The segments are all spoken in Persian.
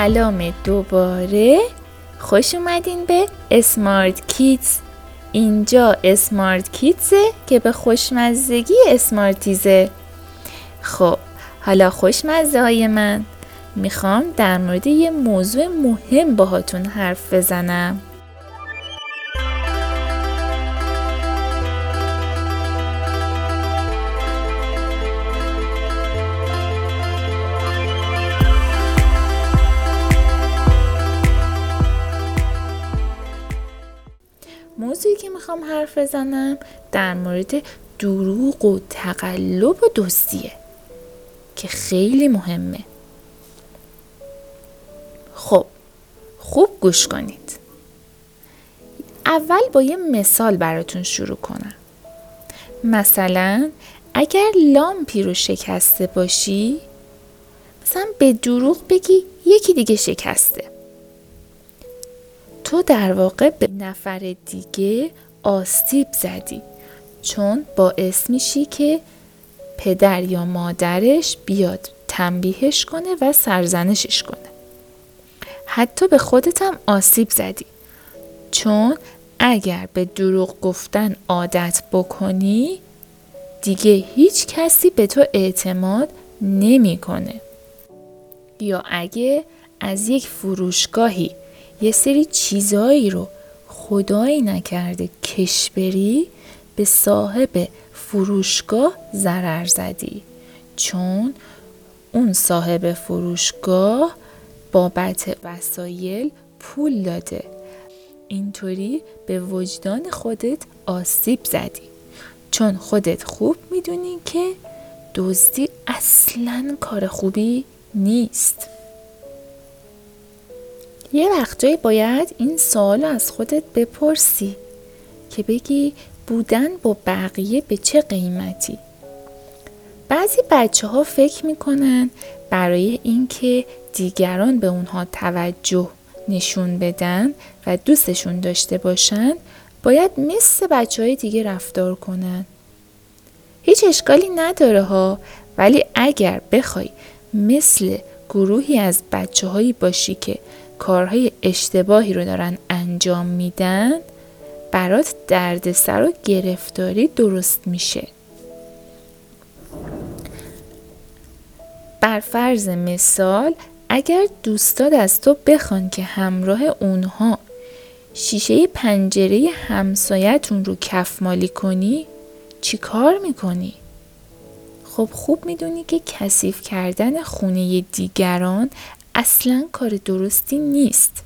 سلام دوباره. خوش اومدین به اسمارت کیتز اینجا اسمارت کیتزه که به خوشمزگی اسمارتیزه خب حالا خوشمزه های من. می‌خوام در مورد یه موضوع مهم باهاتون حرف بزنم. می‌خوام حرف بزنم در مورد دروغ و تقلب و دزدیه که خیلی مهمه. خب خوب گوش کنید. اول با یه مثال براتون شروع کنم. مثلا اگر لامپی رو شکسته باشی مثلا به دروغ بگی یکی دیگه شکسته. تو در واقع به نفر دیگه آسیب زدی چون باعث میشی که پدر یا مادرش بیاد تنبیهش کنه و سرزنشش کنه. حتی به خودت هم آسیب زدی چون اگر به دروغ گفتن عادت بکنی دیگه هیچ کسی به تو اعتماد نمی‌کنه. یا اگه از یک فروشگاهی یه سری چیزایی رو خدایی نکرده کش بری به صاحب فروشگاه ضرر زدی. چون اون صاحب فروشگاه بابت وسایل پول داده. اینطوری به وجدان خودت آسیب زدی. چون خودت خوب می‌دونی که دزدی اصلا کار خوبی نیست. یه وقتایی باید این سوال از خودت بپرسی که بگی بودن با بقیه به چه قیمتی؟ بعضی بچه ها فکر می‌کنن برای اینکه دیگران به اونها توجه نشون بدن و دوستشون داشته باشن باید مثل بچه های دیگه رفتار کنن. هیچ اشکالی نداره ها ولی اگر بخوای مثل گروهی از بچه هایی باشی که کارهای اشتباهی رو دارن انجام میدن برات دردسر و گرفتاری درست میشه بر فرض مثال اگر دوستاد از تو بخوان که همراه اونها شیشه پنجره همسایتون رو کف مالی کنی چی کار می‌کنی؟ خب خوب می‌دونی که کثیف کردن خونه دیگران اصلا کار درستی نیست.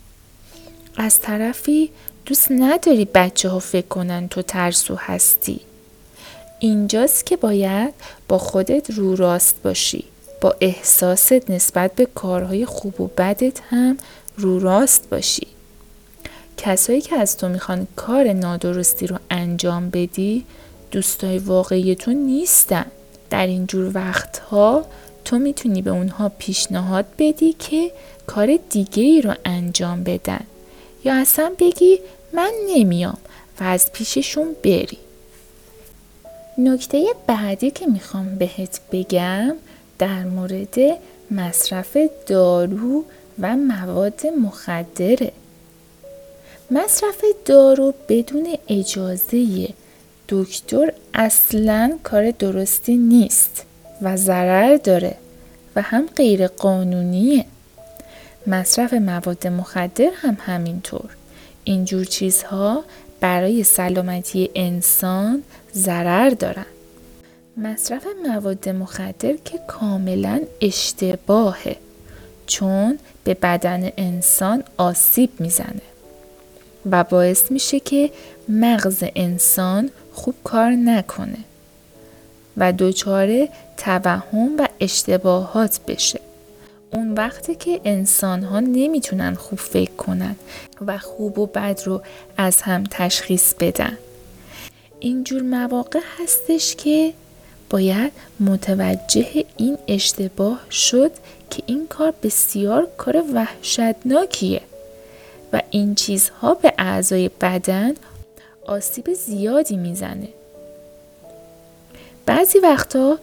از طرفی دوست نداری بچه ها فکر کنن تو ترسو هستی. اینجاست که باید با خودت رو راست باشی. با احساست نسبت به کارهای خوب و بدت هم رو راست باشی. کسایی که از تو می‌خوان کار نادرستی رو انجام بدی دوستای واقعی تو نیستن. در اینجور وقتها تو می‌تونی به اونها پیشنهاد بدی که کار دیگه ای رو انجام بدن. یا اصلا بگی من نمیام و از پیششون بری. نکته بعدی که می‌خوام بهت بگم در مورد مصرف دارو و مواد مخدره. مصرف دارو بدون اجازه دکتر اصلا کار درستی نیست. و ضرر داره و هم غیر قانونیه. مصرف مواد مخدر هم همینطور. اینجور چیزها برای سلامتی انسان ضرر دارن. مصرف مواد مخدر که کاملا اشتباهه چون به بدن انسان آسیب می‌زنه و باعث میشه که مغز انسان خوب کار نکنه. و دچار توهم و اشتباهات بشه. اون وقتی که انسان ها نمی‌تونن خوب فکر کنن و خوب و بد رو از هم تشخیص بدن. اینجور مواقع هستش که باید متوجه این اشتباه شد که این کار بسیار کار وحشتناکیه و این چیزها به اعضای بدن آسیب زیادی می‌زنه. بعضی وقتا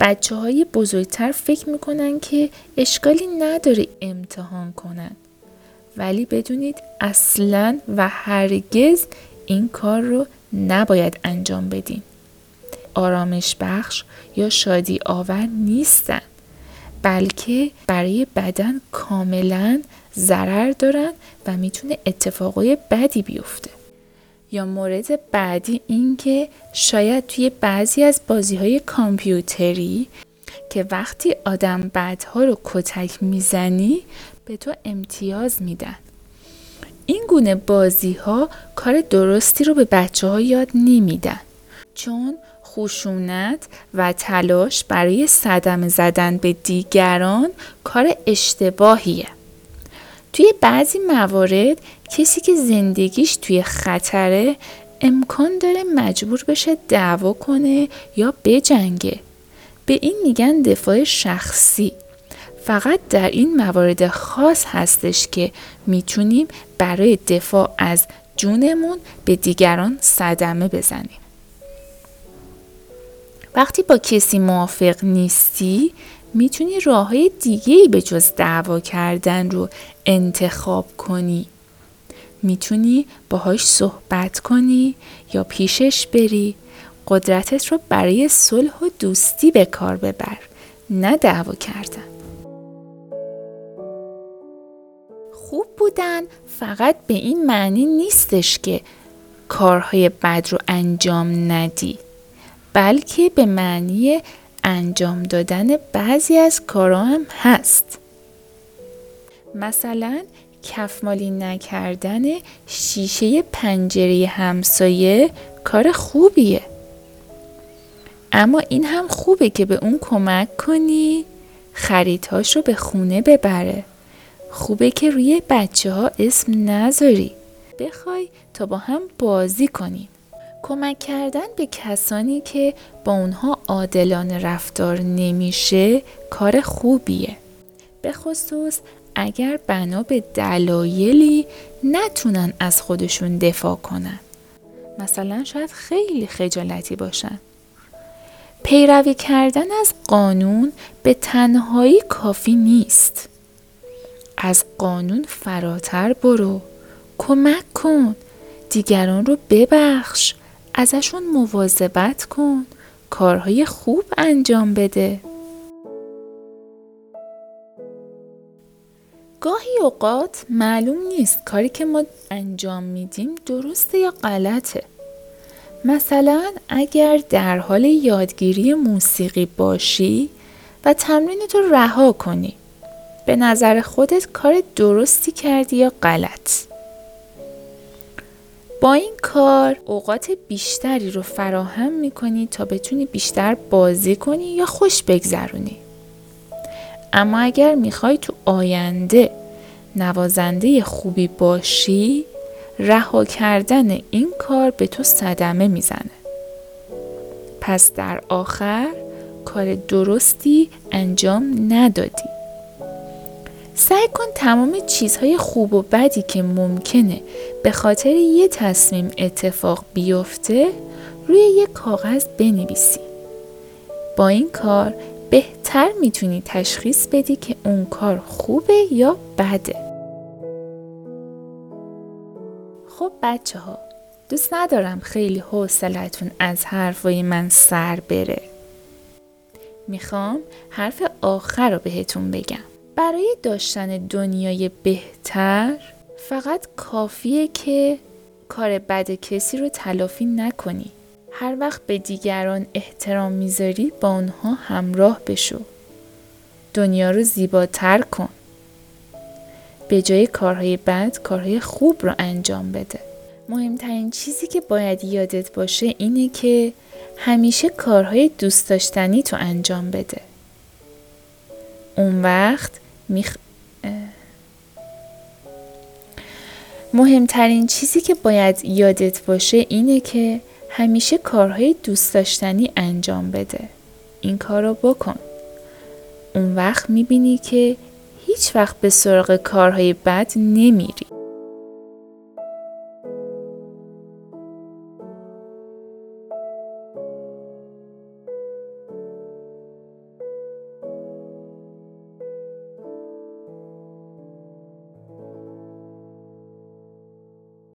بچه های بزرگتر فکر می‌کنن که اشکالی نداره امتحان کنن. ولی بدونید اصلا و هرگز این کار رو نباید انجام بدین. آرامش بخش یا شادی آور نیستن بلکه برای بدن کاملا ضرر دارن و می‌تونه اتفاقای بدی بیفته. یا مورد بعدی این که شاید توی بعضی از بازی های کامپیوتری که وقتی آدم بدها رو کتک می‌زنی به تو امتیاز میدن. این گونه بازی ها کار درستی رو به بچه ها یاد نمیدن. چون خشونت و تلاش برای صدمه زدن به دیگران کار اشتباهیه. توی بعضی موارد کسی که زندگیش توی خطره امکان داره مجبور بشه دعوا کنه یا بجنگه. به این میگن دفاع شخصی. فقط در این موارد خاص هستش که می‌تونیم برای دفاع از جونمون به دیگران صدمه بزنیم. وقتی با کسی موافق نیستی می‌تونی راه های دیگه ای به جز دعوا کردن رو انتخاب کنی. می‌تونی باهاش صحبت کنی یا پیشش بری. قدرتت رو برای صلح و دوستی به کار ببر نه دعوا کردن. خوب بودن فقط به این معنی نیستش که کارهای بد رو انجام ندی بلکه به معنی انجام دادن بعضی از کارها هم هست. مثلا کفمالی نکردن شیشه پنجره همسایه کار خوبیه. اما این هم خوبه که به اون کمک کنی خریدهاش رو به خونه ببره. خوبه که روی بچه ها اسم نذاری. بخوای تا با هم بازی کنین کمک کردن به کسانی که با اونها عادلانه رفتار نمیشه کار خوبیه. به خصوص اگر بنا به دلایلی نتونن از خودشون دفاع کنن. مثلا شاید خیلی خجالتی باشن. پیروی کردن از قانون به تنهایی کافی نیست. از قانون فراتر برو. کمک کن. دیگران رو ببخش. ازشون مواظبت کن. کارهای خوب انجام بده. گاهی اوقات معلوم نیست کاری که ما انجام میدیم درسته یا غلطه. مثلا اگر در حال یادگیری موسیقی باشی و تمرین تو رها کنی به نظر خودت کار درستی کردی یا غلط؟ با این کار اوقات بیشتری رو فراهم می‌کنی تا بتونی بیشتر بازی کنی یا خوش بگذرونی. اما اگر می‌خوای تو آینده نوازنده خوبی باشی رها کردن این کار به تو صدمه می‌زنه. پس در آخر کار درستی انجام ندادی. سعی کن تمام چیزهای خوب و بدی که ممکنه به خاطر یه تصمیم اتفاق بیفته روی یه کاغذ بنویسی. با این کار بهتر می‌تونی تشخیص بدی که اون کار خوبه یا بده. خب بچه ها دوست ندارم خیلی حوصلتون از حرفای من سر بره. می‌خوام حرف آخر رو بهتون بگم. برای داشتن دنیای بهتر فقط کافیه که کار بد کسی رو تلافی نکنی. هر وقت به دیگران احترام می‌ذاری با اونها همراه بشو. دنیا رو زیباتر کن. به جای کارهای بد کارهای خوب رو انجام بده. مهمترین چیزی که باید یادت باشه اینه که همیشه کارهای دوست داشتنی تو انجام بده. اون وقت میخ... مهمترین چیزی که باید یادت باشه اینه که همیشه کارهای دوست داشتنی انجام بده. این کار رو بکن. اون وقت می‌بینی که هیچ وقت به سراغ کارهای بد نمیری.